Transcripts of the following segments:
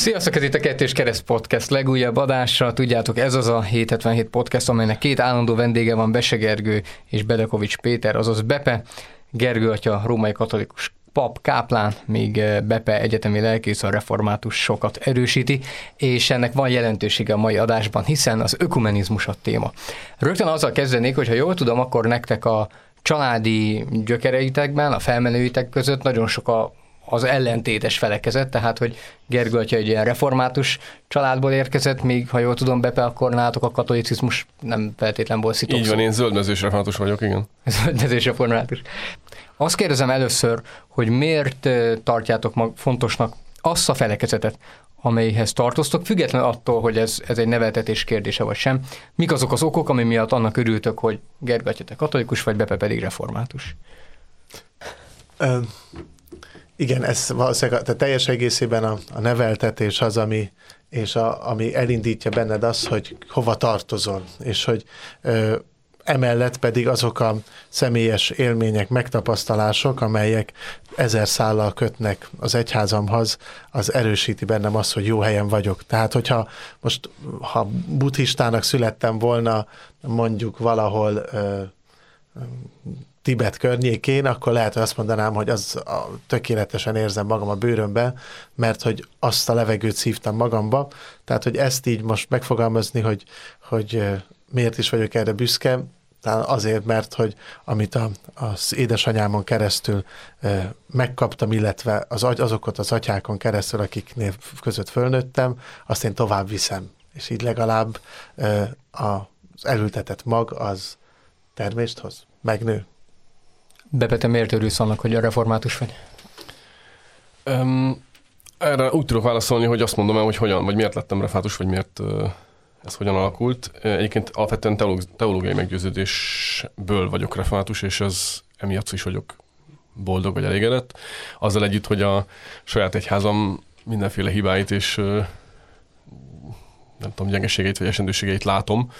Sziasztok, ez itt a Kettős Kereszt Podcast legújabb adásra. Tudjátok, ez az a 777 podcast, amelynek két állandó vendége van, Bese Gergő és Bedekovics Péter, azaz Bepe. Gergő atya, római katolikus pap, káplán, még eh, Bepe egyetemi lelkész a református sokat erősíti, és ennek van jelentősége a mai adásban, hiszen az ökumenizmus a téma. Rögtön azzal kezdenék, hogy ha jól tudom, akkor nektek a családi gyökereitekben, a felmenőitek között nagyon sok a az ellentétes felekezet, tehát hogy Gergő atya egy ilyen református családból érkezett, míg ha jól tudom, Bepe, akkor nálatok a katolicizmus nem feltétlen volt szitokszó. Így van, én zöldmezős református vagyok, igen. Zöldmezős református. Azt kérdezem először, hogy miért tartjátok mag fontosnak azt a felekezetet, amelyhez tartoztok, független attól, hogy ez, ez egy neveltetés kérdése vagy sem. Mik azok az okok, ami miatt annak örültök, hogy Gergő te katolikus, vagy Bepe pedig református? Igen, ez valószínűleg tehát teljes egészében a, a neveltetés az, ami, és a, ami elindítja benned azt, hogy hova tartozol, és hogy ö, emellett pedig azok a személyes élmények, megtapasztalások, amelyek ezer szállal kötnek az egyházamhoz, az erősíti bennem azt, hogy jó helyen vagyok. Tehát, hogyha most, ha buddhistának születtem volna, mondjuk valahol ö, Tibet környékén, akkor lehet, hogy azt mondanám, hogy az a, tökéletesen érzem magam a bőrömbe, mert hogy azt a levegőt szívtam magamba. Tehát, hogy ezt így most megfogalmazni, hogy, hogy miért is vagyok erre büszke, talán azért, mert hogy amit a, az édesanyámon keresztül e, megkaptam, illetve az, azokat az atyákon keresztül, akiknél között fölnőttem, azt én tovább viszem. És így legalább e, az elültetett mag az termést hoz, megnő. Bepe, te miért örülsz annak, hogy a református vagy? Um, erre úgy tudok válaszolni, hogy azt mondom el, hogy hogyan, vagy miért lettem református, vagy miért ez hogyan alakult. Egyébként alapvetően teológ, teológiai meggyőződésből vagyok református, és ez emiatt is vagyok boldog vagy elégedett. Azzal együtt, hogy a saját egyházam mindenféle hibáit és nem tudom, gyengeségeit vagy esendőségeit látom.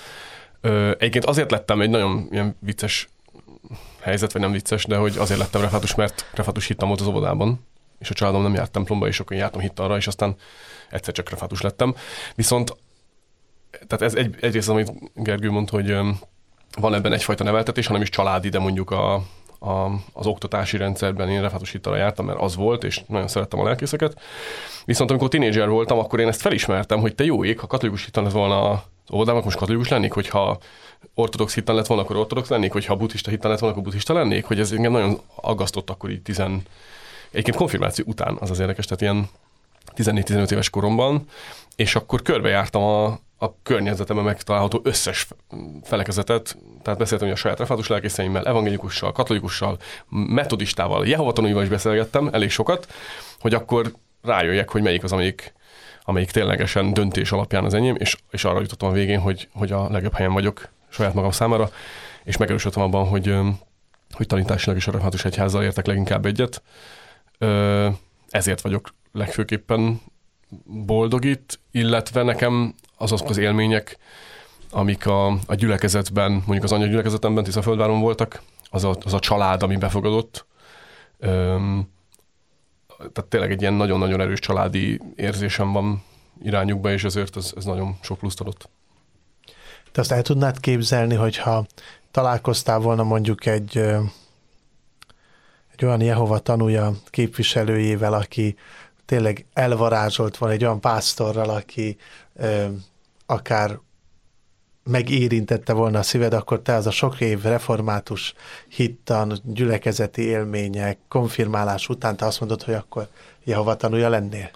Egyébként azért lettem egy nagyon ilyen vicces helyzet, vagy nem vicces, de hogy azért lettem refátus, mert refátus hittem volt az óvodában, és a családom nem járt templomba, és akkor jártam hittalra, és aztán egyszer csak refátus lettem. Viszont, tehát ez egy, egyrészt, amit Gergő mondta, hogy van ebben egyfajta neveltetés, hanem is családi, de mondjuk a, a, az oktatási rendszerben én refátus hittalra jártam, mert az volt, és nagyon szerettem a lelkészeket. Viszont amikor tinédzser voltam, akkor én ezt felismertem, hogy te jó ég, ha katolikus hittal lett volna az óvodában, most katolikus lennék, hogyha ortodox hittan lett volna, akkor ortodox lennék, hogyha buddhista hittan lett volna, akkor buddhista lennék, hogy ez engem nagyon aggasztott akkor így tizen... Egyébként konfirmáció után az az érdekes, tehát ilyen 14-15 éves koromban, és akkor körbejártam a, a környezetemben megtalálható összes felekezetet, tehát beszéltem a saját refátus lelkészeimmel, evangélikussal, katolikussal, metodistával, Jehova tanúival is beszélgettem elég sokat, hogy akkor rájöjjek, hogy melyik az, amelyik, amelyik ténylegesen döntés alapján az enyém, és, és arra jutottam a végén, hogy, hogy a legjobb helyen vagyok saját magam számára, és megerősödtem abban, hogy, hogy tanításilag is a református egyházzal értek leginkább egyet. Ezért vagyok legfőképpen boldog itt, illetve nekem azok az élmények, amik a, a gyülekezetben, mondjuk az anyagyülekezetemben, Tiszaföldváron voltak, az a, az a család, ami befogadott. Öm, tehát tényleg egy ilyen nagyon-nagyon erős családi érzésem van irányukba, és ezért ez, ez nagyon sok pluszt adott. Te azt el tudnád képzelni, hogyha találkoztál volna mondjuk egy, egy olyan Jehova tanúja képviselőjével, aki tényleg elvarázsolt van egy olyan pásztorral, aki ö, akár megérintette volna a szíved, akkor te az a sok év református hittan, gyülekezeti élmények, konfirmálás után te azt mondod, hogy akkor Jehova tanúja lennél?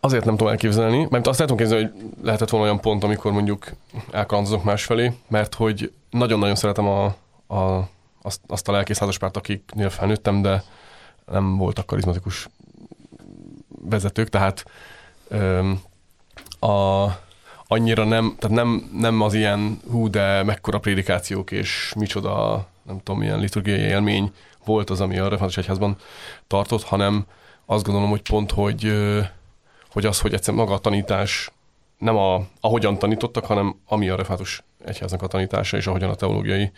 Azért nem tudom elképzelni, mert azt lehet képzelni, hogy lehetett volna olyan pont, amikor mondjuk elkalandozok másfelé, mert hogy nagyon-nagyon szeretem a, a, azt, azt a lelkész házaspárt, akiknél felnőttem, de nem voltak karizmatikus vezetők, tehát öm, a, annyira nem, tehát nem, nem az ilyen hú, de mekkora prédikációk és micsoda, nem tudom, milyen liturgiai élmény volt az, ami a református egyházban tartott, hanem azt gondolom, hogy pont, hogy hogy az, hogy egyszer maga a tanítás nem a, ahogyan tanítottak, hanem ami a refátus egyháznak a tanítása, és ahogyan a teológiai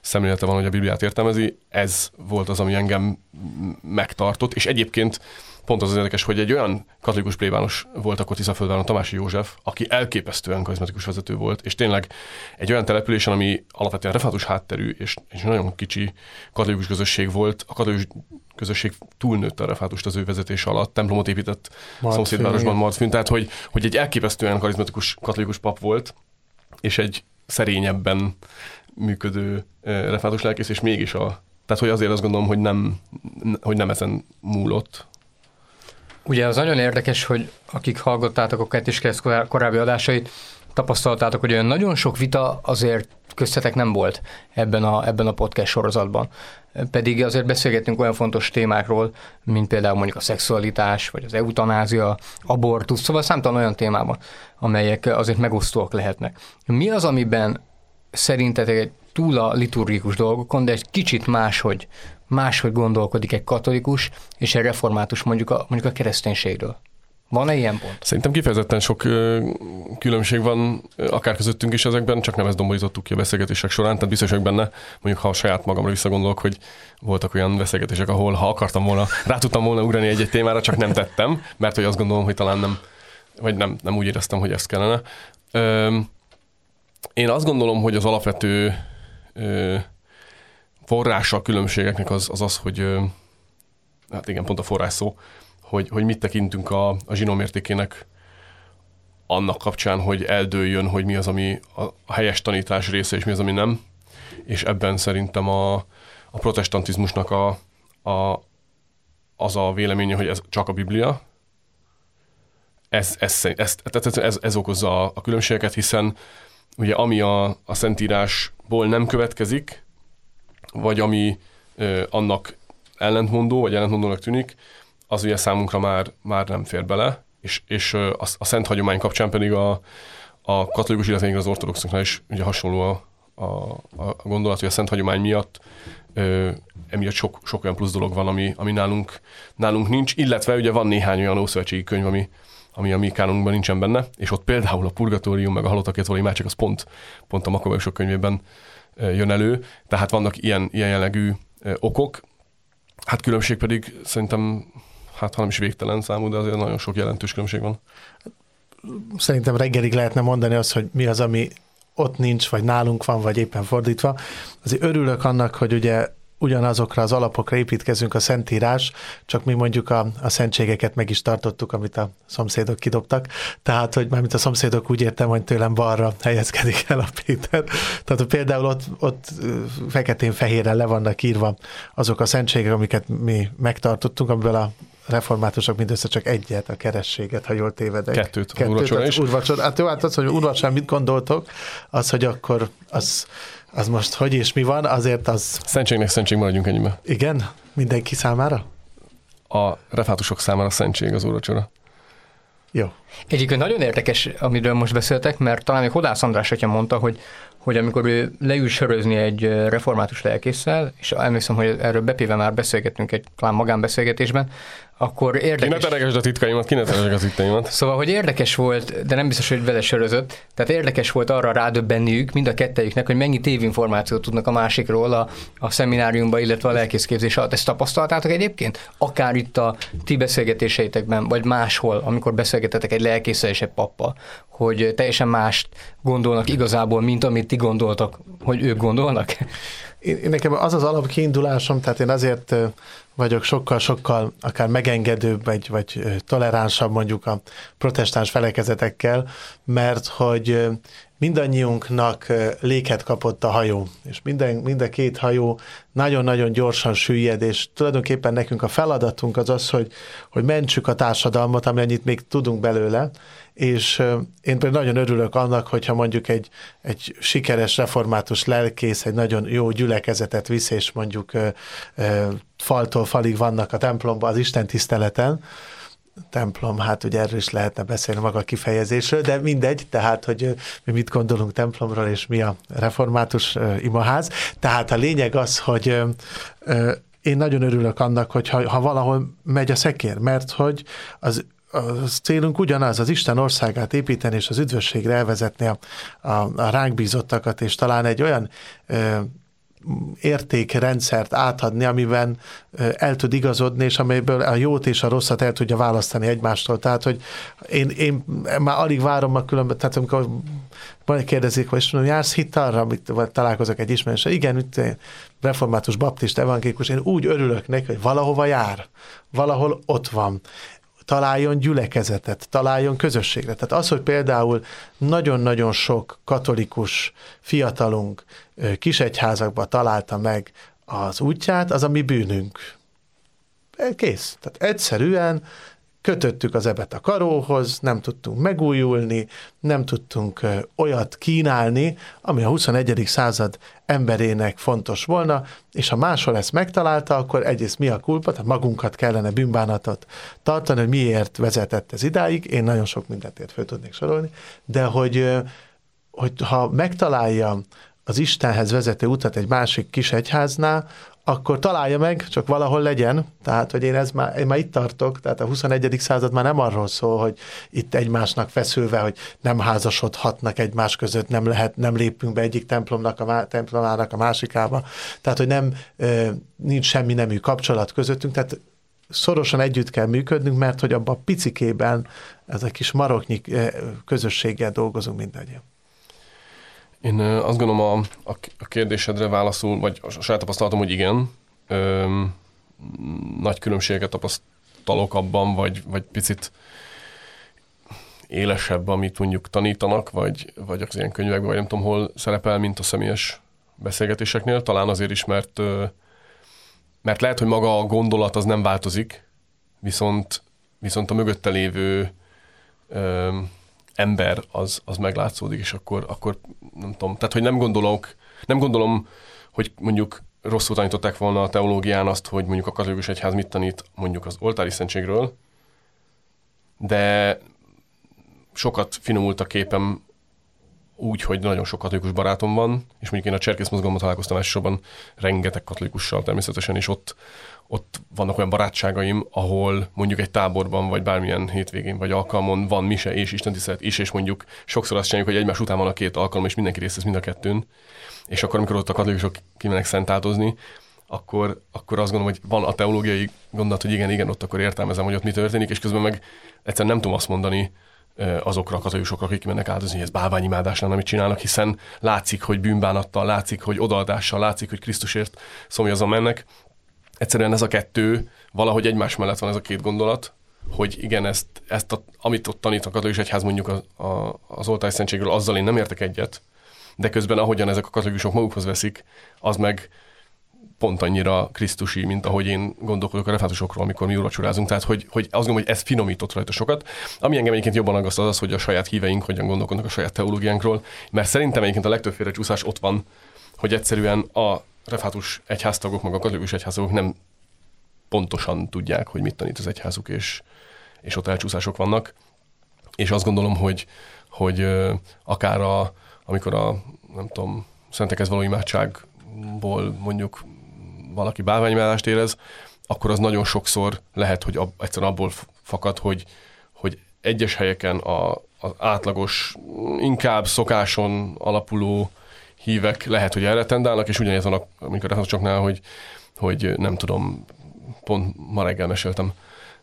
szemlélete van, hogy a Bibliát értelmezi, ez volt az, ami engem megtartott, és egyébként pont az az érdekes, hogy egy olyan katolikus plébános volt akkor Tiszaföldváron, Tamási József, aki elképesztően karizmatikus vezető volt, és tényleg egy olyan településen, ami alapvetően református hátterű, és, és nagyon kicsi katolikus közösség volt, a katolikus közösség túlnőtte a refátust az ő vezetés alatt, templomot épített szomszédvárosban Martfűn, tehát hogy, hogy egy elképesztően karizmatikus katolikus pap volt, és egy szerényebben működő refátus lelkész, és mégis a tehát, hogy azért azt gondolom, hogy nem, hogy nem ezen múlott. Ugye az nagyon érdekes, hogy akik hallgattátok a Kettis korábbi adásait, tapasztaltátok, hogy olyan nagyon sok vita azért köztetek nem volt ebben a, ebben a podcast sorozatban. Pedig azért beszélgettünk olyan fontos témákról, mint például mondjuk a szexualitás, vagy az eutanázia, abortusz, szóval számtalan olyan témában, amelyek azért megosztóak lehetnek. Mi az, amiben szerintetek túl a liturgikus dolgokon, de egy kicsit máshogy, máshogy gondolkodik egy katolikus és egy református mondjuk a, mondjuk a kereszténységről? Van-e ilyen pont? Szerintem kifejezetten sok különbség van, akár közöttünk is ezekben, csak nem ezt domborítottuk ki a beszélgetések során, tehát biztos vagyok benne, mondjuk ha a saját magamra visszagondolok, hogy voltak olyan beszélgetések, ahol ha akartam volna, rá tudtam volna ugrani egy-egy témára, csak nem tettem, mert hogy azt gondolom, hogy talán nem, vagy nem, nem úgy éreztem, hogy ezt kellene. Én azt gondolom, hogy az alapvető forrása a különbségeknek az az, az hogy hát igen, pont a forrás szó, hogy, hogy mit tekintünk a, a zsinómértékének annak kapcsán, hogy eldőljön, hogy mi az, ami a helyes tanítás része, és mi az, ami nem. És ebben szerintem a, a protestantizmusnak a, a, az a véleménye, hogy ez csak a Biblia. Ez, ez, ez, ez, ez, ez okozza a, a különbségeket, hiszen ugye ami a, a Szentírásból nem következik, vagy ami ö, annak ellentmondó, vagy ellentmondónak tűnik, az ugye számunkra már, már nem fér bele, és, és a, a szent hagyomány kapcsán pedig a, a katolikus, illetve az ortodoxoknál is ugye hasonló a, a, a gondolat, hogy a szent hagyomány miatt ö, emiatt sok, sok olyan plusz dolog van, ami, ami nálunk, nálunk nincs, illetve ugye van néhány olyan ószövetségi könyv, ami, ami a mi kánonunkban nincsen benne, és ott például a purgatórium, meg a halottakért való imádság, az pont, pont a Makabajosok könyvében jön elő, tehát vannak ilyen, ilyen jellegű okok, hát különbség pedig szerintem, hát ha nem is végtelen számú, de azért nagyon sok jelentős különbség van. Szerintem reggelig lehetne mondani azt, hogy mi az, ami ott nincs, vagy nálunk van, vagy éppen fordítva. Azért örülök annak, hogy ugye ugyanazokra az alapokra építkezünk a Szentírás, csak mi mondjuk a, a szentségeket meg is tartottuk, amit a szomszédok kidobtak. Tehát, hogy mármint a szomszédok úgy értem, hogy tőlem balra helyezkedik el a Péter. Tehát például ott, ott feketén-fehérre le vannak írva azok a szentségek, amiket mi megtartottunk, amiből a reformátusok mindössze csak egyet, a kerességet, ha jól tévedek. Kettőt, Kettőt urvacsora is. Urvacsora. Hát jó, hát az, hogy urvacsora mit gondoltok, az, hogy akkor az az most hogy és mi van, azért az... Szentségnek szentség maradjunk ennyibe. Igen? Mindenki számára? A refátusok számára szentség az úrvacsora. Jó. Egyébként nagyon érdekes, amiről most beszéltek, mert talán még Hodász András atya mondta, hogy hogy amikor ő leül sörözni egy református lelkészsel, és emlékszem, hogy erről Bepével már beszélgettünk egy talán magánbeszélgetésben, akkor érdekes... Ki ne a titkaimat, ki ne a titkaimat. Szóval, hogy érdekes volt, de nem biztos, hogy vele sörözött, tehát érdekes volt arra rádöbbenniük, mind a kettejüknek, hogy mennyi tévinformációt tudnak a másikról a, a szemináriumban, illetve a lelkészképzés alatt. Ezt tapasztaltátok egyébként? Akár itt a ti beszélgetéseitekben, vagy máshol, amikor beszélgetetek egy lelkészsel és egy pappal, hogy teljesen mást gondolnak igazából, mint amit ti gondoltak, hogy ők gondolnak? Én, nekem az az alapkiindulásom, tehát én azért vagyok sokkal-sokkal akár megengedőbb, vagy, vagy toleránsabb mondjuk a protestáns felekezetekkel, mert hogy mindannyiunknak léket kapott a hajó, és minden, mind a két hajó nagyon-nagyon gyorsan süllyed, és tulajdonképpen nekünk a feladatunk az az, hogy, hogy mentsük a társadalmat, amennyit még tudunk belőle, és én például nagyon örülök annak, hogyha mondjuk egy, egy sikeres református lelkész egy nagyon jó gyülekezetet visz, és mondjuk faltól falig vannak a templomban az Isten tiszteleten, templom, hát ugye erről is lehetne beszélni maga a kifejezésről, de mindegy, tehát, hogy mi mit gondolunk templomról, és mi a református imaház. Tehát a lényeg az, hogy én nagyon örülök annak, hogy ha, valahol megy a szekér, mert hogy az a célunk ugyanaz, az Isten országát építeni, és az üdvösségre elvezetni a, a, a ránk bízottakat, és talán egy olyan ö, értékrendszert átadni, amiben el tud igazodni, és amelyből a jót és a rosszat el tudja választani egymástól. Tehát, hogy én, én már alig várom a különböző, tehát amikor majd kérdezik, hogy mondom, jársz hit arra, amit találkozok egy ismerőssel, igen, itt református, baptista, evangélikus, én úgy örülök neki, hogy valahova jár, valahol ott van találjon gyülekezetet, találjon közösségre. Tehát az, hogy például nagyon-nagyon sok katolikus fiatalunk kisegyházakba találta meg az útját, az a mi bűnünk. Kész. Tehát egyszerűen kötöttük az ebet a karóhoz, nem tudtunk megújulni, nem tudtunk olyat kínálni, ami a 21. század emberének fontos volna, és ha máshol ezt megtalálta, akkor egyrészt mi a kulpa, tehát magunkat kellene bűnbánatot tartani, hogy miért vezetett ez idáig, én nagyon sok mindentért föl tudnék sorolni, de hogy, hogy ha megtalálja az Istenhez vezető utat egy másik kis egyháznál, akkor találja meg, csak valahol legyen. Tehát, hogy én, ez már, én már itt tartok, tehát a 21. század már nem arról szól, hogy itt egymásnak feszülve, hogy nem házasodhatnak egymás között, nem lehet, nem lépünk be egyik templomnak a, templomának a másikába. Tehát, hogy nem, nincs semmi nemű kapcsolat közöttünk, tehát szorosan együtt kell működnünk, mert hogy abban a picikében ez a kis maroknyi közösséggel dolgozunk mindannyian. Én azt gondolom a, a, a kérdésedre válaszul, vagy a saját tapasztalatom, hogy igen. Ö, nagy különbséget tapasztalok abban, vagy, vagy picit élesebb, amit mondjuk tanítanak, vagy, vagy az ilyen könyvekben, vagy nem tudom hol szerepel, mint a személyes beszélgetéseknél. Talán azért is, mert, mert lehet, hogy maga a gondolat az nem változik, viszont, viszont a mögötte lévő ember az, az meglátszódik, és akkor, akkor nem tudom, tehát hogy nem gondolok, nem gondolom, hogy mondjuk rosszul tanították volna a teológián azt, hogy mondjuk a katolikus egyház mit tanít mondjuk az oltári szentségről, de sokat finomult a képem úgy, hogy nagyon sok katolikus barátom van, és mondjuk én a cserkész mozgalomban találkoztam elsősorban rengeteg katolikussal természetesen, és ott, ott vannak olyan barátságaim, ahol mondjuk egy táborban, vagy bármilyen hétvégén, vagy alkalmon van mise és Isten tisztelet is, és mondjuk sokszor azt csináljuk, hogy egymás után van a két alkalom, és mindenki részt vesz mind a kettőn. És akkor, amikor ott a katolikusok kimenek szentátozni, akkor, akkor azt gondolom, hogy van a teológiai gondolat, hogy igen, igen, ott akkor értelmezem, hogy ott mi történik, és közben meg egyszerűen nem tudom azt mondani, azokra a katolikusokra, akik mennek áldozni, ez bálványimádás lenne, amit csinálnak, hiszen látszik, hogy bűnbánattal, látszik, hogy odaadással, látszik, hogy Krisztusért szomjazon mennek. Egyszerűen ez a kettő, valahogy egymás mellett van ez a két gondolat, hogy igen, ezt, ezt a, amit ott tanít a katolikus egyház mondjuk a, a, az oltári szentségről, azzal én nem értek egyet, de közben ahogyan ezek a katolikusok magukhoz veszik, az meg pont annyira krisztusi, mint ahogy én gondolkodok a refátusokról, amikor mi úrvacsorázunk. Tehát, hogy, hogy azt gondolom, hogy ez finomított rajta sokat. Ami engem egyébként jobban aggaszt az, az, hogy a saját híveink hogyan gondolkodnak a saját teológiánkról, mert szerintem egyébként a legtöbb csúszás ott van, hogy egyszerűen a refátus egyháztagok, meg a katolikus egyháztagok nem pontosan tudják, hogy mit tanít az egyházuk, és, és ott elcsúszások vannak. És azt gondolom, hogy, hogy akár a, amikor a, nem tudom, szentekhez való imádságból mondjuk valaki bálványimállást érez, akkor az nagyon sokszor lehet, hogy ab, egyszerűen abból fakad, hogy, hogy egyes helyeken a, az átlagos, inkább szokáson alapuló hívek lehet, hogy erre tendálnak, és ugyanez van, amikor a csoknál, hogy, hogy nem tudom, pont ma reggel meséltem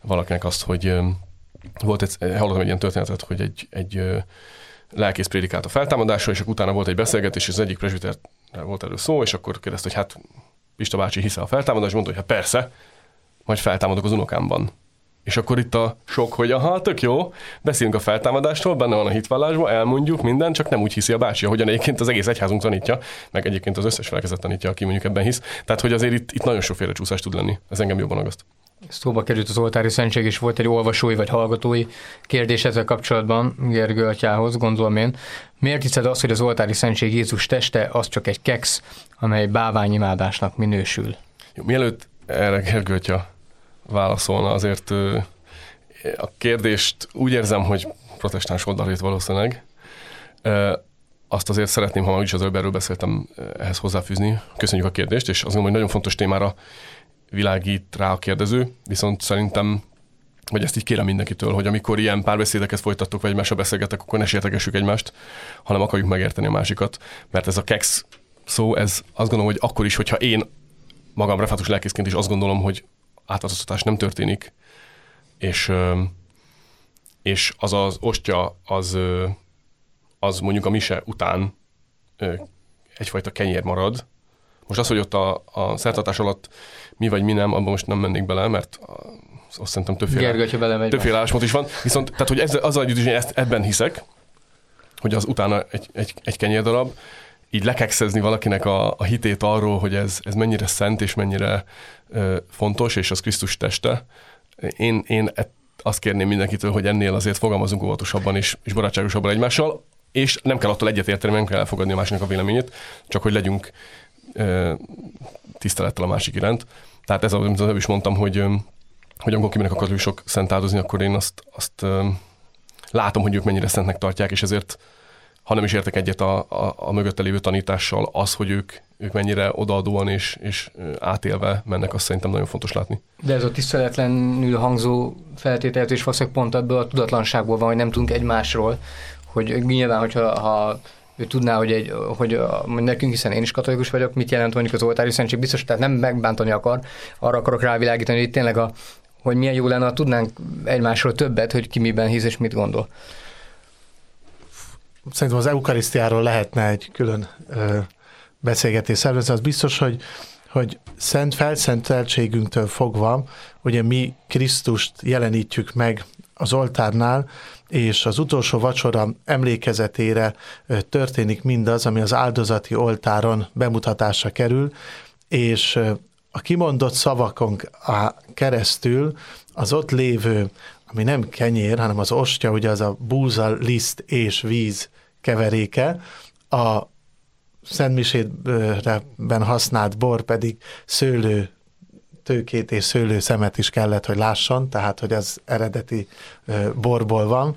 valakinek azt, hogy volt egy, hallottam egy ilyen történetet, hogy egy, egy lelkész prédikált a feltámadásra, és utána volt egy beszélgetés, és az egyik presbiter volt erről szó, és akkor kérdezte, hogy hát Pista bácsi hisze a feltámadás, mondta, hogy hát persze, majd feltámadok az unokámban. És akkor itt a sok, hogy aha, tök jó, beszélünk a feltámadástól, benne van a hitvallásban, elmondjuk minden, csak nem úgy hiszi a bácsi, ahogyan egyébként az egész egyházunk tanítja, meg egyébként az összes felekezet tanítja, aki mondjuk ebben hisz. Tehát, hogy azért itt, itt nagyon sokféle csúszás tud lenni. Ez engem jobban agaszt. Szóba került az oltári szentség, és volt egy olvasói vagy hallgatói kérdés ezzel kapcsolatban Gergő atyához, gondolom én. Miért hiszed azt, hogy az oltári szentség Jézus teste az csak egy keksz, amely báványimádásnak minősül? Jó, mielőtt erre Gergő atya válaszolna, azért a kérdést úgy érzem, hogy protestáns oldalét valószínűleg. Azt azért szeretném, ha is az előbb erről beszéltem, ehhez hozzáfűzni. Köszönjük a kérdést, és azt gondolom, hogy nagyon fontos témára világít rá a kérdező, viszont szerintem vagy ezt így kérem mindenkitől, hogy amikor ilyen párbeszédeket folytattok, vagy beszélgetek, akkor ne sértegessük egymást, hanem akarjuk megérteni a másikat. Mert ez a kex szó, ez azt gondolom, hogy akkor is, hogyha én magam refátus lelkészként is azt gondolom, hogy átadoztatás nem történik, és, és az az ostya, az, az mondjuk a mise után egyfajta kenyér marad. Most az, hogy ott a, a szertartás alatt mi vagy mi nem, abban most nem mennék bele, mert azt szerintem többféle, Gergő, többféle álláspont is van. Viszont tehát, hogy ez, az együtt is, ezt, ebben hiszek, hogy az utána egy, egy, egy kenyérdarab, így lekexezni valakinek a, a hitét arról, hogy ez, ez mennyire szent és mennyire ö, fontos, és az Krisztus teste. Én, én azt kérném mindenkitől, hogy ennél azért fogalmazunk óvatosabban és, és barátságosabban egymással, és nem kell attól egyetérteni, nem kell elfogadni a másiknak a véleményét, csak hogy legyünk tisztelettel a másik iránt. Tehát ez, amit az is mondtam, hogy, hogy amikor kimenek a katolikusok szent áldozni, akkor én azt, azt látom, hogy ők mennyire szentnek tartják, és ezért ha nem is értek egyet a, a, a mögötte lévő tanítással, az, hogy ők, ők mennyire odaadóan és, és átélve mennek, azt szerintem nagyon fontos látni. De ez a tiszteletlenül hangzó feltételezés valószínűleg pont ebből a tudatlanságból van, hogy nem tudunk egymásról, hogy nyilván, hogyha ha ő tudná, hogy, egy, hogy nekünk, hiszen én is katolikus vagyok, mit jelent mondjuk az oltári szentség, biztos, tehát nem megbántani akar, arra akarok rávilágítani, hogy tényleg a, hogy milyen jó lenne, ha tudnánk egymásról többet, hogy ki miben hisz és mit gondol szerintem az eukarisztiáról lehetne egy külön ö, beszélgetés szervezni. Az biztos, hogy, hogy szent felszenteltségünktől fogva, ugye mi Krisztust jelenítjük meg az oltárnál, és az utolsó vacsora emlékezetére történik mindaz, ami az áldozati oltáron bemutatásra kerül, és a kimondott szavakon keresztül az ott lévő, ami nem kenyér, hanem az ostya, ugye az a búza, liszt és víz keveréke, a Szentmisében használt bor pedig szőlő tőkét és szőlő szemet is kellett, hogy lásson, tehát hogy az eredeti borból van.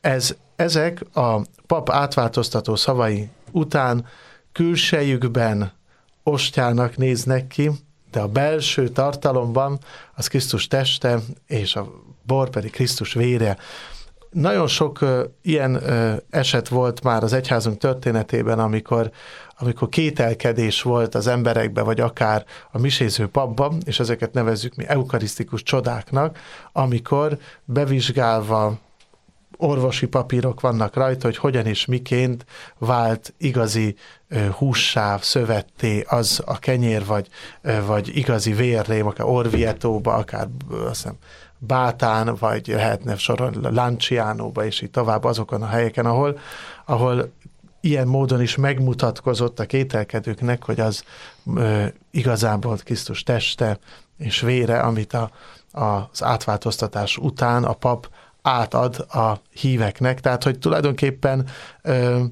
Ez, ezek a pap átváltoztató szavai után külsejükben ostyának néznek ki, de a belső tartalomban az Krisztus teste, és a bor pedig Krisztus vére. Nagyon sok ilyen eset volt már az egyházunk történetében, amikor, amikor kételkedés volt az emberekbe, vagy akár a miséző papban, és ezeket nevezzük mi eukarisztikus csodáknak, amikor bevizsgálva orvosi papírok vannak rajta, hogy hogyan és miként vált igazi hússáv, szövetté az a kenyér, vagy, vagy igazi vérrém, akár orvietóba, akár azt hiszem, Bátán, vagy lehetne soron Lanciánóba, és így tovább azokon a helyeken, ahol, ahol ilyen módon is megmutatkozott a kételkedőknek, hogy az ö, igazán volt Krisztus teste és vére, amit a, a, az átváltoztatás után a pap átad a híveknek. Tehát, hogy tulajdonképpen ö,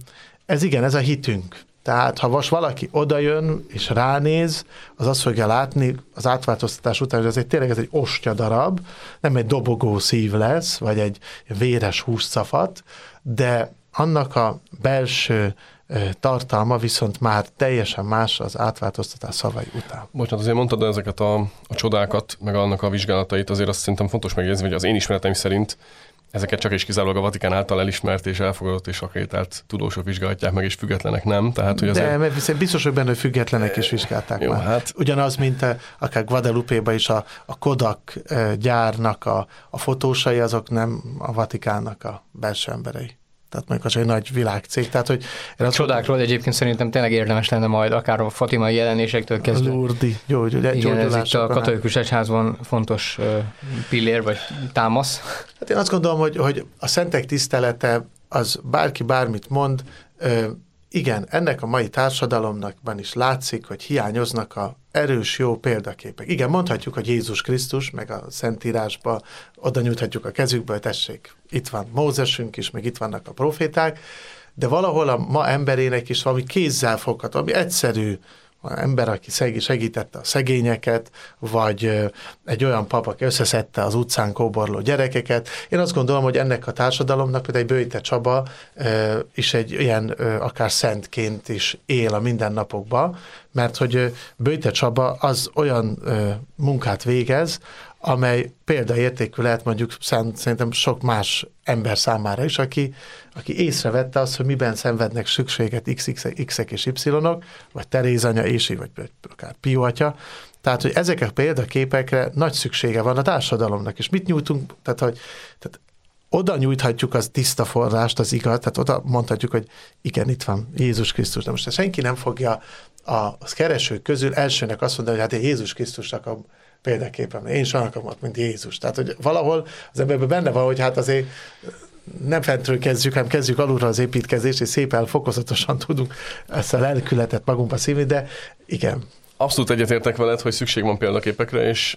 ez igen, ez a hitünk. Tehát, ha most valaki odajön és ránéz, az azt fogja látni az átváltoztatás után, hogy ez egy, tényleg ez egy ostya darab, nem egy dobogó szív lesz, vagy egy véres húscafat, de annak a belső tartalma viszont már teljesen más az átváltoztatás szavai után. Bocsánat, azért mondtad ezeket a, a csodákat, meg annak a vizsgálatait, azért azt szerintem fontos megjegyezni, hogy az én ismeretem szerint ezeket csak és kizárólag a Vatikán által elismert és elfogadott és akreditált tudósok vizsgálják meg, és függetlenek nem. Tehát, hogy azért... De, mert biztos, hogy benne függetlenek is vizsgálták Jó, már. Hát... Ugyanaz, mint a, akár Guadalupe-ba is a, a Kodak gyárnak a, a fotósai, azok nem a Vatikánnak a belső emberei tehát mondjuk az egy nagy világcég. Tehát, hogy azt Csodákról egyébként szerintem tényleg érdemes lenne majd, akár a fatimai jelenésektől kezdve. Lurdi, gyógyul, Igen, ez itt a katolikus egyházban fontos pillér, vagy támasz. Hát én azt gondolom, hogy, hogy a szentek tisztelete, az bárki bármit mond, igen, ennek a mai társadalomnak is látszik, hogy hiányoznak a erős, jó példaképek. Igen, mondhatjuk, hogy Jézus Krisztus, meg a Szentírásba oda nyújthatjuk a kezükbe, hogy tessék, itt van Mózesünk is, meg itt vannak a proféták, de valahol a ma emberének is valami kézzel fogható, ami egyszerű, ember, aki segítette a szegényeket, vagy egy olyan pap, aki összeszedte az utcán kóborló gyerekeket. Én azt gondolom, hogy ennek a társadalomnak például egy Bőjte Csaba is egy ilyen akár szentként is él a mindennapokban, mert hogy Böjte Csaba az olyan munkát végez, amely példaértékű lehet mondjuk szerintem sok más ember számára is, aki, aki észrevette azt, hogy miben szenvednek szükséget X-ek és Y-ok, vagy Teréz anya, és vagy akár Pio atya. Tehát, hogy ezek a példaképekre nagy szüksége van a társadalomnak, és mit nyújtunk, tehát, hogy tehát oda nyújthatjuk az tiszta forrást, az igaz, tehát oda mondhatjuk, hogy igen, itt van Jézus Krisztus. De most senki nem fogja a keresők közül elsőnek azt mondani, hogy hát én Jézus Krisztusnak a példaképpen, én sem akarom mint Jézus. Tehát, hogy valahol az emberben benne van, hogy hát azért nem fentről kezdjük, hanem kezdjük alulra az építkezést, és szépen fokozatosan tudunk ezt a lelkületet magunkba szívni, de igen. Abszolút egyetértek veled, hogy szükség van példaképekre, és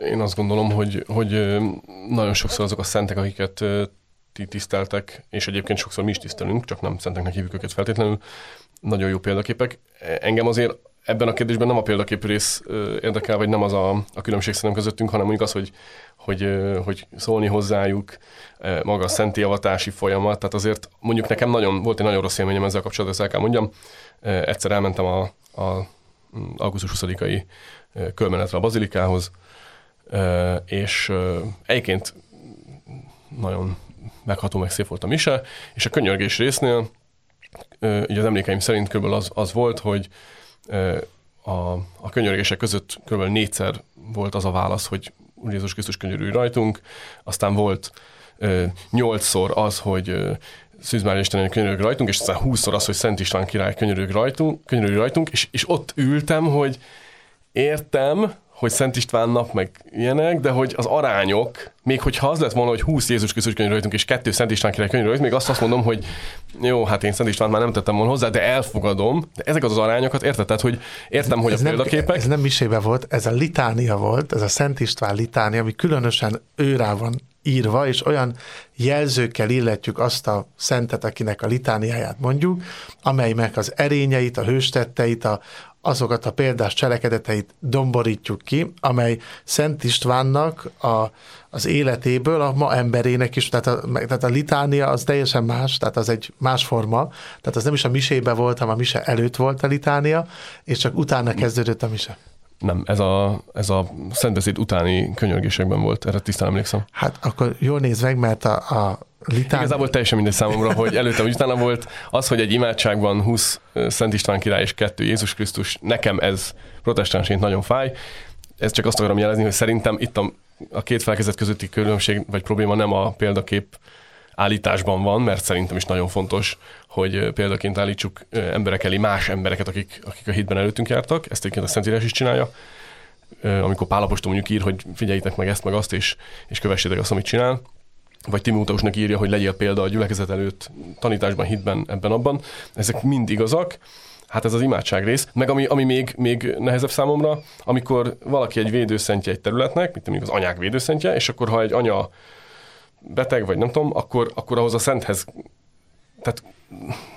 én azt gondolom, hogy, hogy nagyon sokszor azok a szentek, akiket ti tiszteltek, és egyébként sokszor mi is tisztelünk, csak nem szenteknek hívjuk őket feltétlenül, nagyon jó példaképek. Engem azért ebben a kérdésben nem a példakép rész érdekel, vagy nem az a, a különbség szerintem közöttünk, hanem mondjuk az, hogy, hogy, hogy szólni hozzájuk, maga a szentiavatási folyamat. Tehát azért mondjuk nekem nagyon, volt egy nagyon rossz élményem ezzel kapcsolatban, ezt el kell mondjam. Egyszer elmentem a, a augusztus 20-ai körmenetre a bazilikához, és egyébként nagyon megható, meg szép volt a mise, és a könyörgés résznél, ugye az emlékeim szerint kb. az, az volt, hogy a, a könyörgések között kb. négyszer volt az a válasz, hogy Jézus Krisztus könyörülj rajtunk, aztán volt nyolcszor az, hogy Szűz Mária Isten könyörülj rajtunk, és aztán húszszor az, hogy Szent István király könyörülj rajtunk, könyörülj rajtunk és, és ott ültem, hogy értem, hogy Szent István nap, meg ilyenek, de hogy az arányok, még hogyha az lett volna, hogy 20 Jézus Krisztus könyörültünk, és kettő Szent István király könyörültünk, még azt azt mondom, hogy jó, hát én Szent István már nem tettem volna hozzá, de elfogadom. De ezek az, az arányokat érted? Tehát, hogy értem, hogy ez a példaképek. Ez nem misébe volt, ez a litánia volt, ez a Szent István litánia, ami különösen őrá van írva, és olyan jelzőkkel illetjük azt a szentet, akinek a litániáját mondjuk, amelynek az erényeit, a hőstetteit, a, azokat a példás cselekedeteit domborítjuk ki, amely Szent Istvánnak a, az életéből, a ma emberének is, tehát a, tehát a litánia az teljesen más, tehát az egy más forma, tehát az nem is a misébe volt, hanem a mise előtt volt a litánia, és csak utána kezdődött a mise. Nem, ez a, ez a szentbeszéd utáni könyörgésekben volt, erre tisztán emlékszem. Hát akkor jól néz meg, mert a, a litán... Igazából teljesen mindegy számomra, hogy előtte vagy utána volt. Az, hogy egy imádságban 20 Szent István király és kettő Jézus Krisztus, nekem ez protestánsként nagyon fáj. Ez csak azt akarom jelezni, hogy szerintem itt a, a két felkezet közötti különbség vagy probléma nem a példakép állításban van, mert szerintem is nagyon fontos, hogy példaként állítsuk emberek elé más embereket, akik, akik a hitben előttünk jártak. Ezt egyébként a Szentírás is csinálja. Amikor Pálapostól mondjuk ír, hogy figyeljétek meg ezt, meg azt, és, és kövessétek azt, amit csinál vagy Timóteusnak írja, hogy legyél példa a gyülekezet előtt tanításban, hitben, ebben, abban. Ezek mind igazak. Hát ez az imádság rész. Meg ami, ami még, még nehezebb számomra, amikor valaki egy védőszentje egy területnek, mint mondjuk az anyák védőszentje, és akkor ha egy anya beteg, vagy nem tudom, akkor, akkor ahhoz a szenthez, tehát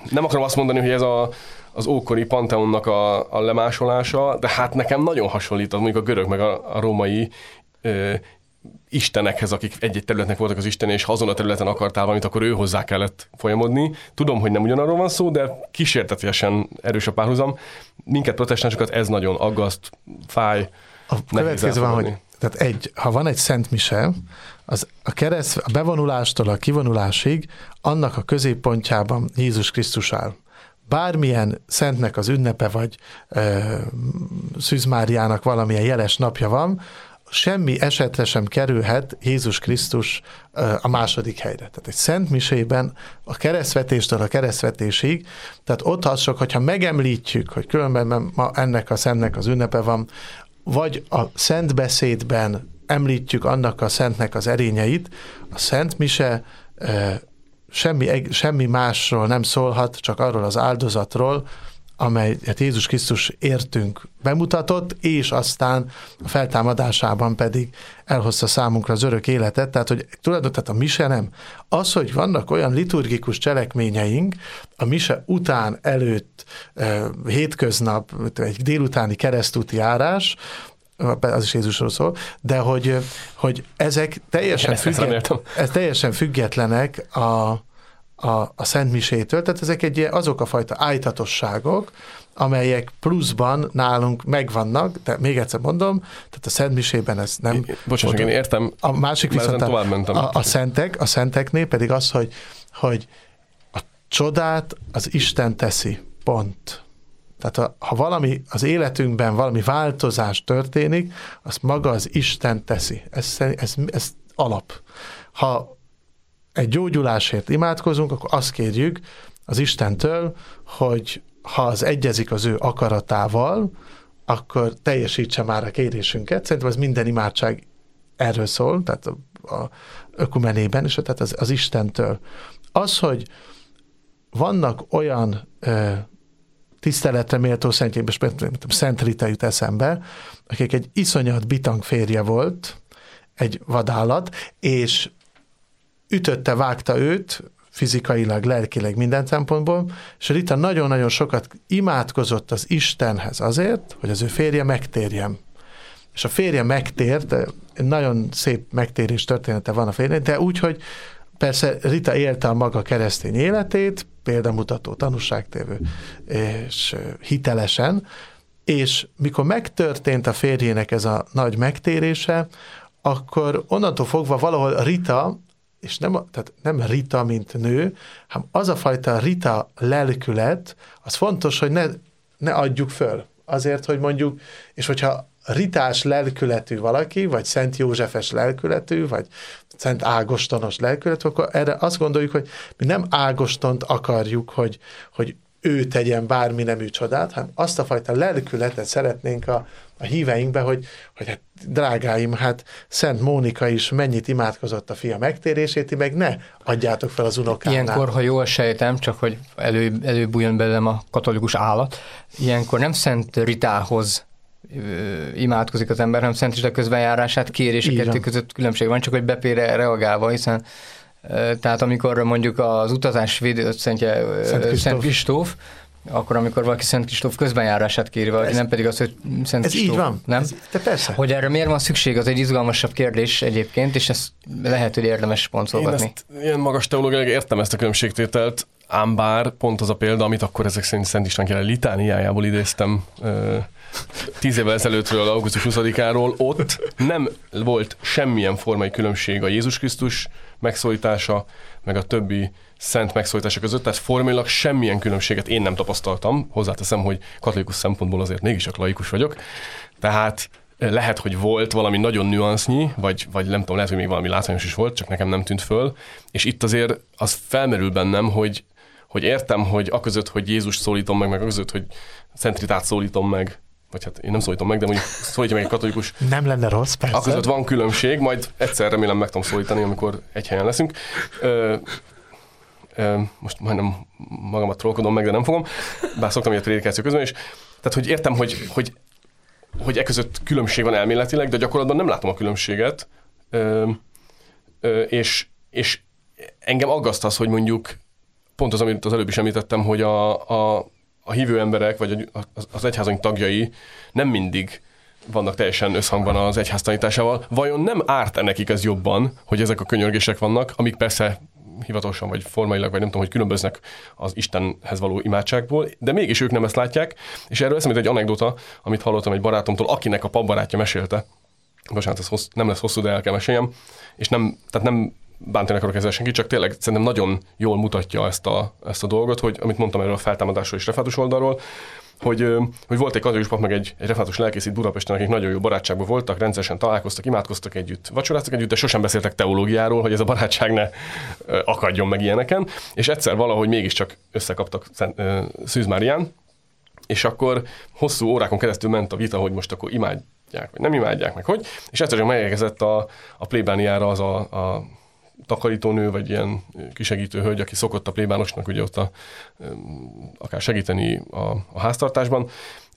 nem akarom azt mondani, hogy ez a, az ókori panteonnak a, a lemásolása, de hát nekem nagyon hasonlít mondjuk a görög meg a, a római istenekhez, akik egy-egy területnek voltak az isten, és ha azon a területen akartál valamit, akkor ő hozzá kellett folyamodni. Tudom, hogy nem ugyanarról van szó, de kísértetiesen erős a párhuzam. Minket protestánsokat ez nagyon aggaszt, fáj. A következő van, hogy tehát egy, ha van egy Szent Mise, az a kereszt, a bevonulástól a kivonulásig annak a középpontjában Jézus Krisztus áll. Bármilyen szentnek az ünnepe, vagy ö, Szűzmáriának valamilyen jeles napja van, semmi esetre sem kerülhet Jézus Krisztus a második helyre. Tehát egy szent misében a keresztvetéstől a keresztvetésig, tehát ott az sok, hogyha megemlítjük, hogy különben ma ennek a szentnek az ünnepe van, vagy a szent beszédben említjük annak a szentnek az erényeit, a szent mise semmi, semmi másról nem szólhat, csak arról az áldozatról, amelyet Jézus Krisztus értünk bemutatott, és aztán a feltámadásában pedig elhozta számunkra az örök életet, tehát hogy tulajdonképpen a mise nem. Az, hogy vannak olyan liturgikus cselekményeink, a mise után, előtt, hétköznap, egy délutáni keresztúti járás, az is Jézusról szól, de hogy, hogy ezek teljesen, függet, ez teljesen függetlenek a, a, a Szent Misétől, tehát ezek egy azok a fajta ájtatosságok, amelyek pluszban nálunk megvannak, de még egyszer mondom, tehát a Szent Misében ez nem... Bocsánat, én értem, a másik viszont a, a, a, szentek, a szenteknél pedig az, hogy, hogy a csodát az Isten teszi, pont. Tehát ha, ha valami az életünkben, valami változás történik, azt maga az Isten teszi. Ez, ez, ez alap. Ha egy gyógyulásért imádkozunk, akkor azt kérjük az Istentől, hogy ha az egyezik az ő akaratával, akkor teljesítse már a kérésünket. Szerintem ez minden imádság erről szól, tehát a, a ökumenében, és tehát az, az Istentől. Az, hogy vannak olyan ö, tiszteletre méltó szentjén, és Szent Rita jut eszembe, akik egy iszonyat bitang férje volt, egy vadállat, és ütötte, vágta őt, fizikailag, lelkileg, minden szempontból, és Rita nagyon-nagyon sokat imádkozott az Istenhez azért, hogy az ő férje megtérjen. És a férje megtért, nagyon szép megtérés története van a férje, de úgy, hogy persze Rita élte a maga keresztény életét, példamutató, tanúságtévő és hitelesen, és mikor megtörtént a férjének ez a nagy megtérése, akkor onnantól fogva valahol Rita és nem, tehát nem Rita, mint nő, hanem az a fajta Rita lelkület, az fontos, hogy ne, ne adjuk föl. Azért, hogy mondjuk, és hogyha ritás lelkületű valaki, vagy Szent Józsefes lelkületű, vagy Szent Ágostonos lelkületű, akkor erre azt gondoljuk, hogy mi nem Ágostont akarjuk, hogy, hogy ő tegyen bármi nemű csodát, hanem azt a fajta lelkületet szeretnénk a, a híveinkbe, hogy, hogy hát drágáim, hát Szent Mónika is mennyit imádkozott a fia megtérését, ti meg ne adjátok fel az unokánál. Ilyenkor, ha jól sejtem, csak hogy elő, előbújjon belőlem a katolikus állat, ilyenkor nem Szent Ritához imádkozik az ember, hanem Szent Rita közbenjárását kér, és a kettő között különbség van, csak hogy bepére reagálva, hiszen tehát amikor mondjuk az utazás védő Szentje, Szent Kristóf, akkor amikor valaki Szent Kristóf közbenjárását kéri valaki, ez, nem pedig az, hogy Szent Ez Kristóf, így van. Nem? Ez, de persze. Hogy erre miért van szükség, az egy izgalmasabb kérdés egyébként, és ezt lehet, hogy érdemes pontolgatni. Én ezt ilyen magas teológiai értem ezt a különbségtételt, ám bár pont az a példa, amit akkor ezek szerint Szent István király litániájából idéztem, tíz évvel ezelőttről, augusztus 20-áról, ott nem volt semmilyen formai különbség a Jézus Krisztus megszólítása, meg a többi szent megszólítása között, tehát formailag semmilyen különbséget én nem tapasztaltam. Hozzáteszem, hogy katolikus szempontból azért mégis csak laikus vagyok. Tehát lehet, hogy volt valami nagyon nüansznyi, vagy, vagy nem tudom, lehet, hogy még valami látványos is volt, csak nekem nem tűnt föl. És itt azért az felmerül bennem, hogy, hogy értem, hogy aközött, hogy Jézus szólítom meg, meg aközött, hogy Szent Ritát szólítom meg, vagy hát én nem szólítom meg, de mondjuk szólítja meg egy katolikus. Nem lenne rossz, persze. Aközött van különbség, majd egyszer remélem meg tudom szólítani, amikor egy helyen leszünk. Ö, ö, most majdnem magamat trollkodom meg, de nem fogom, bár szoktam ilyet prédikáció közben is. Tehát, hogy értem, hogy, hogy, hogy e között különbség van elméletileg, de gyakorlatban nem látom a különbséget. Ö, ö, és, és engem aggaszt az, hogy mondjuk pont az, amit az előbb is említettem, hogy a, a a hívő emberek, vagy az egyházunk tagjai nem mindig vannak teljesen összhangban az egyház tanításával. Vajon nem árt-e nekik ez jobban, hogy ezek a könyörgések vannak, amik persze hivatalosan vagy formailag, vagy nem tudom, hogy különböznek az Istenhez való imádságból, de mégis ők nem ezt látják, és erről eszemét egy anekdota, amit hallottam egy barátomtól, akinek a papbarátja mesélte, bocsánat, ez hossz, nem lesz hosszú, de el kell meséljem, és nem, tehát nem bántani akarok ezzel senki, csak tényleg szerintem nagyon jól mutatja ezt a, ezt a dolgot, hogy amit mondtam erről a feltámadásról és refátus oldalról, hogy, hogy volt egy katolikus pap, meg egy, egy refátus lelkész itt Budapesten, akik nagyon jó barátságban voltak, rendszeresen találkoztak, imádkoztak együtt, vacsoráztak együtt, de sosem beszéltek teológiáról, hogy ez a barátság ne akadjon meg ilyeneken, és egyszer valahogy mégiscsak összekaptak Szűz Márián, és akkor hosszú órákon keresztül ment a vita, hogy most akkor imádják, vagy nem imádják, meg hogy, és egyszer csak megérkezett a, a plébániára az a, a takarítónő, vagy ilyen kisegítő hölgy, aki szokott a plébánosnak ugye ott a, akár segíteni a, a háztartásban,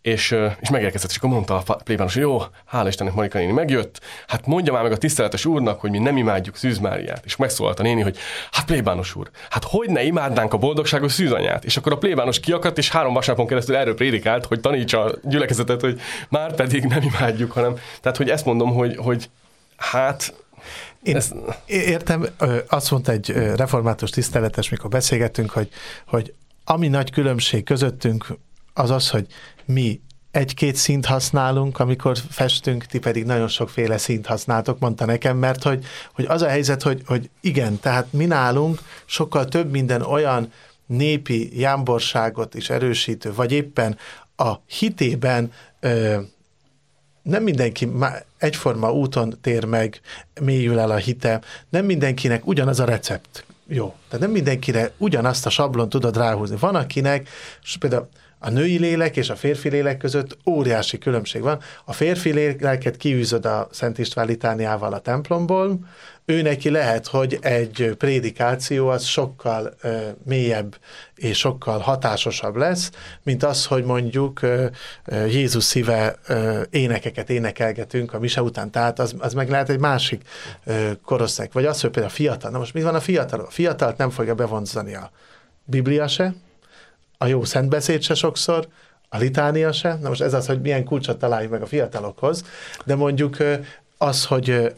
és, és megérkezett, és akkor mondta a plébános, hogy jó, hála Istennek Marika néni megjött, hát mondja már meg a tiszteletes úrnak, hogy mi nem imádjuk Szűz Máriát. És megszólalt a néni, hogy hát plébános úr, hát hogy ne imádnánk a boldogságos szűzanyát? És akkor a plébános kiakadt, és három vasárnapon keresztül erről prédikált, hogy tanítsa a gyülekezetet, hogy már pedig nem imádjuk, hanem, tehát hogy ezt mondom, hogy, hogy hát Én Ez... értem, azt mondta egy református tiszteletes, mikor beszélgettünk, hogy, hogy ami nagy különbség közöttünk az az, hogy mi egy-két szint használunk, amikor festünk, ti pedig nagyon sokféle szint használtok, mondta nekem, mert hogy, hogy az a helyzet, hogy, hogy igen, tehát mi nálunk sokkal több minden olyan népi jámborságot is erősítő, vagy éppen a hitében ö, nem mindenki egyforma úton tér meg, mélyül el a hite, nem mindenkinek ugyanaz a recept jó. Tehát nem mindenkire ugyanazt a sablon tudod ráhúzni. Van akinek, és például a női lélek és a férfi lélek között óriási különbség van. A férfi léleket kiűzöd a Szent István litániával a templomból, ő neki lehet, hogy egy prédikáció az sokkal mélyebb és sokkal hatásosabb lesz, mint az, hogy mondjuk Jézus szíve énekeket énekelgetünk a mise után. Tehát az, az meg lehet egy másik uh, korosztály. Vagy az, hogy például a fiatal. Na most mi van a fiatal? A fiatalt nem fogja bevonzani a Biblia se, a jó szentbeszéd se sokszor, a litánia se. Na most ez az, hogy milyen kulcsot találjuk meg a fiatalokhoz, de mondjuk az, hogy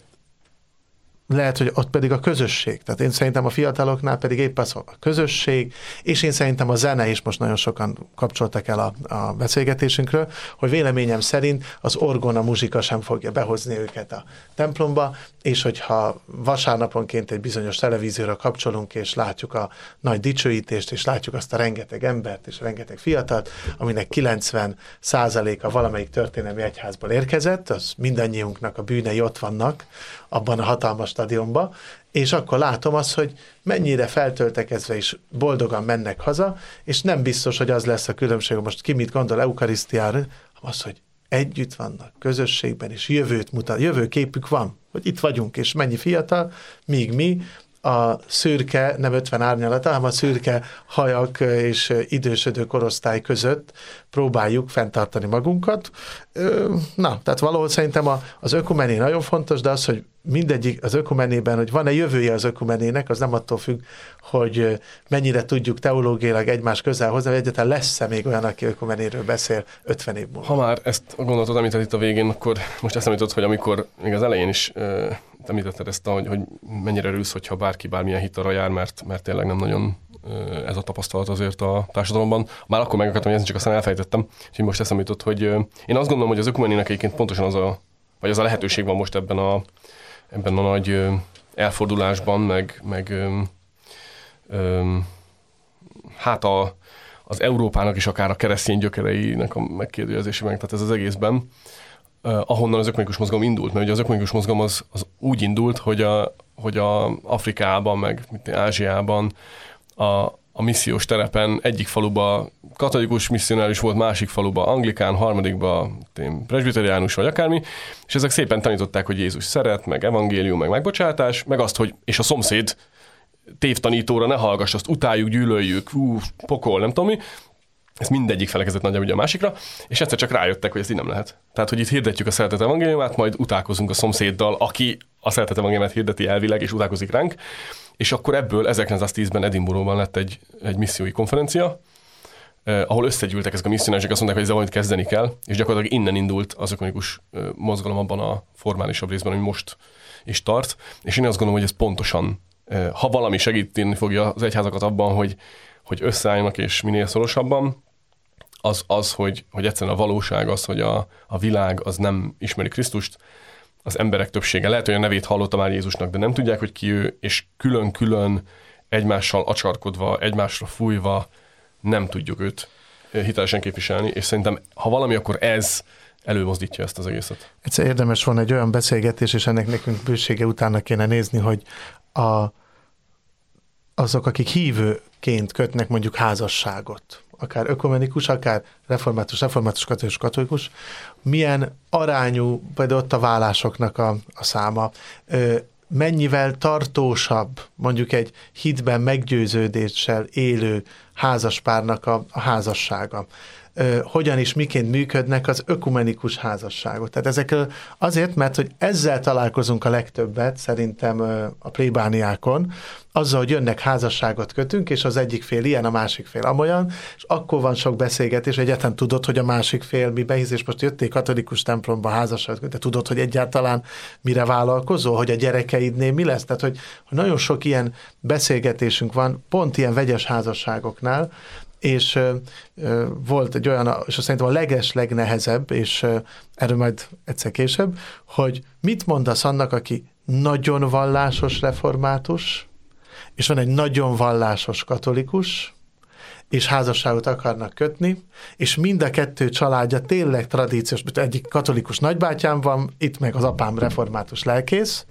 lehet, hogy ott pedig a közösség. Tehát én szerintem a fiataloknál pedig épp az a közösség, és én szerintem a zene is most nagyon sokan kapcsoltak el a, a beszélgetésünkről, hogy véleményem szerint az orgona muzsika sem fogja behozni őket a templomba, és hogyha vasárnaponként egy bizonyos televízióra kapcsolunk, és látjuk a nagy dicsőítést, és látjuk azt a rengeteg embert, és rengeteg fiatalt, aminek 90 százaléka valamelyik történelmi egyházból érkezett, az mindannyiunknak a bűnei ott vannak, abban a hatalmas stadionba, és akkor látom azt, hogy mennyire feltöltekezve is boldogan mennek haza, és nem biztos, hogy az lesz a különbség, most ki mit gondol Eukarisztiára, az, hogy együtt vannak, közösségben, és jövőt mutat, jövőképük van, hogy itt vagyunk, és mennyi fiatal, míg mi a szürke, nem 50 árnyalata, hanem a szürke hajak és idősödő korosztály között próbáljuk fenntartani magunkat. Na, tehát valahol szerintem az ökumené nagyon fontos, de az, hogy mindegyik az ökumenében, hogy van-e jövője az ökumenének, az nem attól függ, hogy mennyire tudjuk teológiailag egymás közel hozni, hogy egyáltalán lesz-e még olyan, aki ökumenéről beszél 50 év múlva. Ha már ezt a gondolatot említett itt a végén, akkor most ezt említett, hogy amikor még az elején is említetted ezt, hogy, hogy mennyire rűsz, hogyha bárki bármilyen hitarra jár, mert, mert tényleg nem nagyon ez a tapasztalat azért a társadalomban. Már akkor meg akartam jelezni, csak aztán elfejtettem, úgyhogy most eszembe jutott, hogy én azt gondolom, hogy az ökumenének egyébként pontosan az a, vagy az a lehetőség van most ebben a, ebben a nagy elfordulásban, meg, meg öm, hát a, az Európának is akár a keresztény gyökereinek a megkérdőjelezésében, tehát ez az egészben, ahonnan az ökumenikus mozgalom indult, mert ugye az ökumenikus mozgalom az, az úgy indult, hogy a, hogy a Afrikában, meg Ázsiában a, a missziós terepen egyik faluba katolikus misszionárius volt, másik faluba anglikán, harmadikba presbiteriánus vagy akármi, és ezek szépen tanították, hogy Jézus szeret, meg evangélium, meg megbocsátás, meg azt, hogy és a szomszéd tévtanítóra ne hallgass, azt utáljuk, gyűlöljük, ú, pokol, nem tudom mi, ez mindegyik felekezett nagyjából a másikra, és egyszer csak rájöttek, hogy ez így nem lehet. Tehát, hogy itt hirdetjük a szeretet evangéliumát, majd utálkozunk a szomszéddal, aki a szeretet evangéliumát hirdeti elvileg, és utálkozik ránk, és akkor ebből 1910-ben Edinburghban lett egy, egy missziói konferencia, eh, ahol összegyűltek ezek a misszionáriusok, azt mondták, hogy ezzel valamit kezdeni kell, és gyakorlatilag innen indult az ökonikus eh, mozgalom abban a formálisabb részben, ami most is tart, és én azt gondolom, hogy ez pontosan, eh, ha valami segíteni fogja az egyházakat abban, hogy, hogy összeálljanak és minél szorosabban, az, az hogy, hogy egyszerűen a valóság az, hogy a, a világ az nem ismeri Krisztust, az emberek többsége. Lehet, hogy a nevét hallotta már Jézusnak, de nem tudják, hogy ki ő, és külön-külön egymással acsarkodva, egymásra fújva nem tudjuk őt hitelesen képviselni, és szerintem, ha valami, akkor ez előmozdítja ezt az egészet. Egyszer érdemes volna egy olyan beszélgetés, és ennek nekünk bősége utána kéne nézni, hogy a, azok, akik hívőként kötnek mondjuk házasságot, akár ökumenikus, akár református, református, katolikus, katolikus, milyen arányú például ott a vállásoknak a, a száma, mennyivel tartósabb mondjuk egy hitben meggyőződéssel élő házaspárnak a, a házassága. Hogyan és miként működnek az ökumenikus házasságok. Tehát ezek azért, mert hogy ezzel találkozunk a legtöbbet szerintem a plébániákon, azzal, hogy jönnek házasságot kötünk, és az egyik fél ilyen, a másik fél amolyan, és akkor van sok beszélgetés, egyáltalán tudod, hogy a másik fél mi behisz, és most jöttél katolikus templomba házasságot, de tudod, hogy egyáltalán mire vállalkozol, hogy a gyerekeidnél mi lesz? Tehát, hogy nagyon sok ilyen beszélgetésünk van, pont ilyen vegyes házasságoknál, és volt egy olyan, és szerintem a leges legnehezebb, és ö, erről majd egyszer később, hogy mit mondasz annak, aki nagyon vallásos református, és van egy nagyon vallásos katolikus, és házasságot akarnak kötni, és mind a kettő családja tényleg tradíciós, egyik katolikus nagybátyám van, itt meg az apám református lelkész,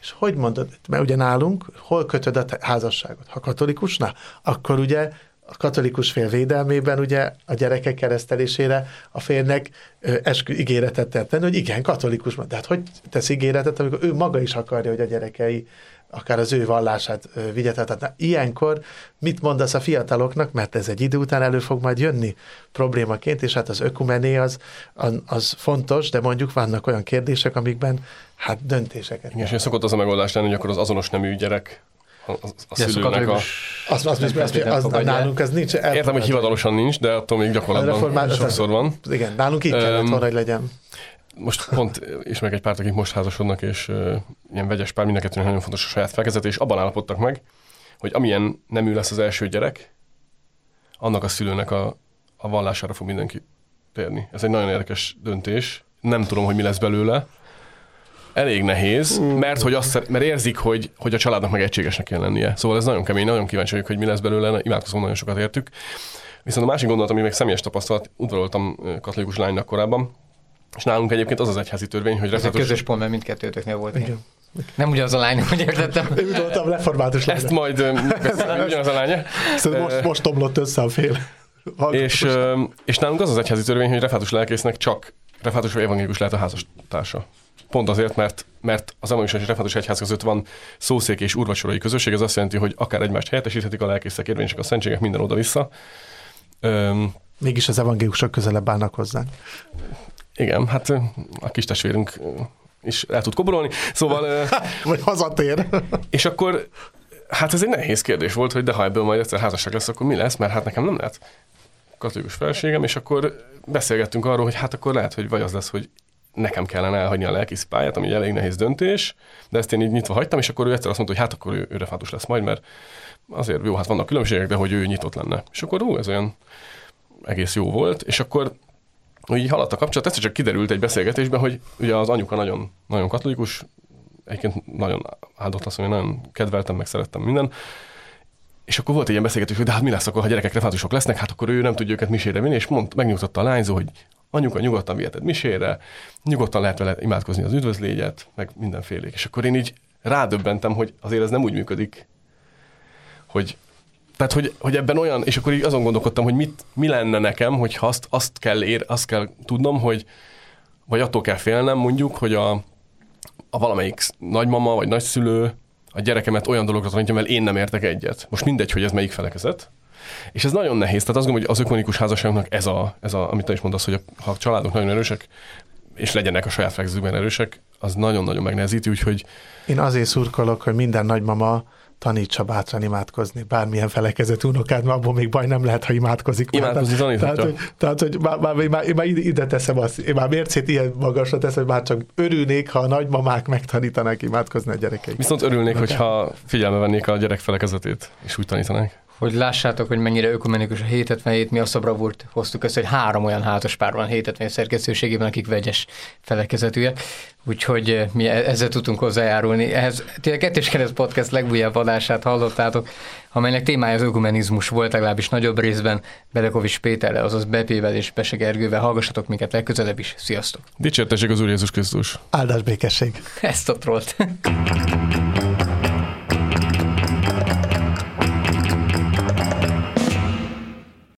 és hogy mondod, mert ugye nálunk, hol kötöd a házasságot? Ha katolikusnál, akkor ugye a katolikus fél védelmében ugye a gyerekek keresztelésére a férnek eskü ígéretet tett tenni, hogy igen, katolikus, de hát hogy tesz ígéretet, amikor ő maga is akarja, hogy a gyerekei akár az ő vallását vigye. Tehát na, ilyenkor mit mondasz a fiataloknak, mert ez egy idő után elő fog majd jönni problémaként, és hát az ökumené az, az fontos, de mondjuk vannak olyan kérdések, amikben hát döntéseket. És szokott az a megoldás lenni, hogy akkor az azonos nemű gyerek a, a, a szülőnek a... Az, az, az, nálunk ez nincs. Értem, hogy hivatalosan nincs, de attól még gyakorlatban sokszor van. Igen, nálunk így kellett volna, hogy legyen most pont ismerek egy párt, akik most házasodnak, és uh, ilyen vegyes pár, mindenkettőnek nagyon fontos a saját felkezete, és abban állapodtak meg, hogy amilyen nemű lesz az első gyerek, annak a szülőnek a, a vallására fog mindenki térni. Ez egy nagyon érdekes döntés. Nem tudom, hogy mi lesz belőle. Elég nehéz, mert, hogy azt, mert érzik, hogy, hogy a családnak meg egységesnek kell lennie. Szóval ez nagyon kemény, nagyon kíváncsi vagyok, hogy mi lesz belőle, imádkozom, nagyon sokat értük. Viszont a másik gondolat, ami még személyes tapasztalat, udvaroltam katolikus lánynak korábban, és nálunk egyébként az az egyházi törvény, hogy... Ez a közös pont, mert mindkettőtöknél volt. Igen. Nem ugyanaz a lány, hogy értettem. Én voltam református lány. Ezt majd ugyanaz a lánya. Szóval most, most omlott össze a fél. És, és nálunk az az egyházi törvény, hogy refátus lelkésznek csak refátus vagy evangélikus lehet a házastársa. Pont azért, mert, mert az evangélikus és refátus egyház között van szószék és urvacsorai közösség, ez azt jelenti, hogy akár egymást helyettesíthetik a lelkészek, érvényesek a szentségek, minden oda-vissza. Mégis az evangélikusok közelebb állnak hozzánk. Igen, hát a kis testvérünk is el tud koborolni, szóval... Vagy hazatér. és akkor, hát ez egy nehéz kérdés volt, hogy de ha ebből majd egyszer házasság lesz, akkor mi lesz, mert hát nekem nem lehet katolikus felségem, és akkor beszélgettünk arról, hogy hát akkor lehet, hogy vagy az lesz, hogy nekem kellene elhagyni a lelkész pályát, ami elég nehéz döntés, de ezt én így nyitva hagytam, és akkor ő egyszer azt mondta, hogy hát akkor ő, ő refátus lesz majd, mert azért jó, hát vannak különbségek, de hogy ő nyitott lenne. És akkor ú, ez olyan egész jó volt, és akkor így haladt a kapcsolat, ez csak kiderült egy beszélgetésben, hogy ugye az anyuka nagyon, nagyon katolikus, egyébként nagyon áldott azt, hogy nagyon kedveltem, meg szerettem minden, és akkor volt egy ilyen beszélgetés, hogy de hát mi lesz akkor, ha gyerekek refátusok lesznek, hát akkor ő nem tudja őket misére vinni, és mond, megnyugtatta a lányzó, hogy anyuka nyugodtan viheted misére, nyugodtan lehet vele imádkozni az üdvözlégyet, meg mindenfélék. És akkor én így rádöbbentem, hogy azért ez nem úgy működik, hogy tehát, hogy, hogy ebben olyan, és akkor így azon gondolkodtam, hogy mit, mi lenne nekem, hogy azt, azt, kell ér, azt kell tudnom, hogy, vagy attól kell félnem mondjuk, hogy a, a valamelyik nagymama vagy nagyszülő a gyerekemet olyan dologra tanítja, mert én nem értek egyet. Most mindegy, hogy ez melyik felekezet. És ez nagyon nehéz. Tehát azt gondolom, hogy az ökonikus házasságnak ez a, ez a amit te is mondasz, hogy a, ha a családok nagyon erősek, és legyenek a saját felekezőkben erősek, az nagyon-nagyon megnehezíti, úgyhogy... Én azért szurkolok, hogy minden nagymama tanítsa bátran imádkozni, bármilyen felekezett unokád, mert abból még baj nem lehet, ha imádkozik. Imádkozni taníthatja. Tehát, hogy, tehát, hogy már, már, már, már, ide teszem azt, én már mércét ilyen magasra teszem, hogy már csak örülnék, ha a nagymamák megtanítanák imádkozni a gyerekeik. Viszont örülnék, hogyha figyelme vennék a gyerek felekezetét, és úgy tanítanák hogy lássátok, hogy mennyire ökumenikus a 777, mi a bravúrt hoztuk össze, hogy három olyan házaspár van a 777 szerkesztőségében, akik vegyes felekezetűek, úgyhogy eh, mi e- ezzel tudtunk hozzájárulni. Ehhez a Kettős Kereszt Podcast legújabb adását hallottátok, amelynek témája az ökumenizmus volt, legalábbis nagyobb részben Bedekovics Péterrel, azaz Bepével és Bese Gergővel. Hallgassatok minket legközelebb is. Sziasztok! Dicsértessék az Úr Jézus Krisztus! Áldás békesség! Ezt a trollt!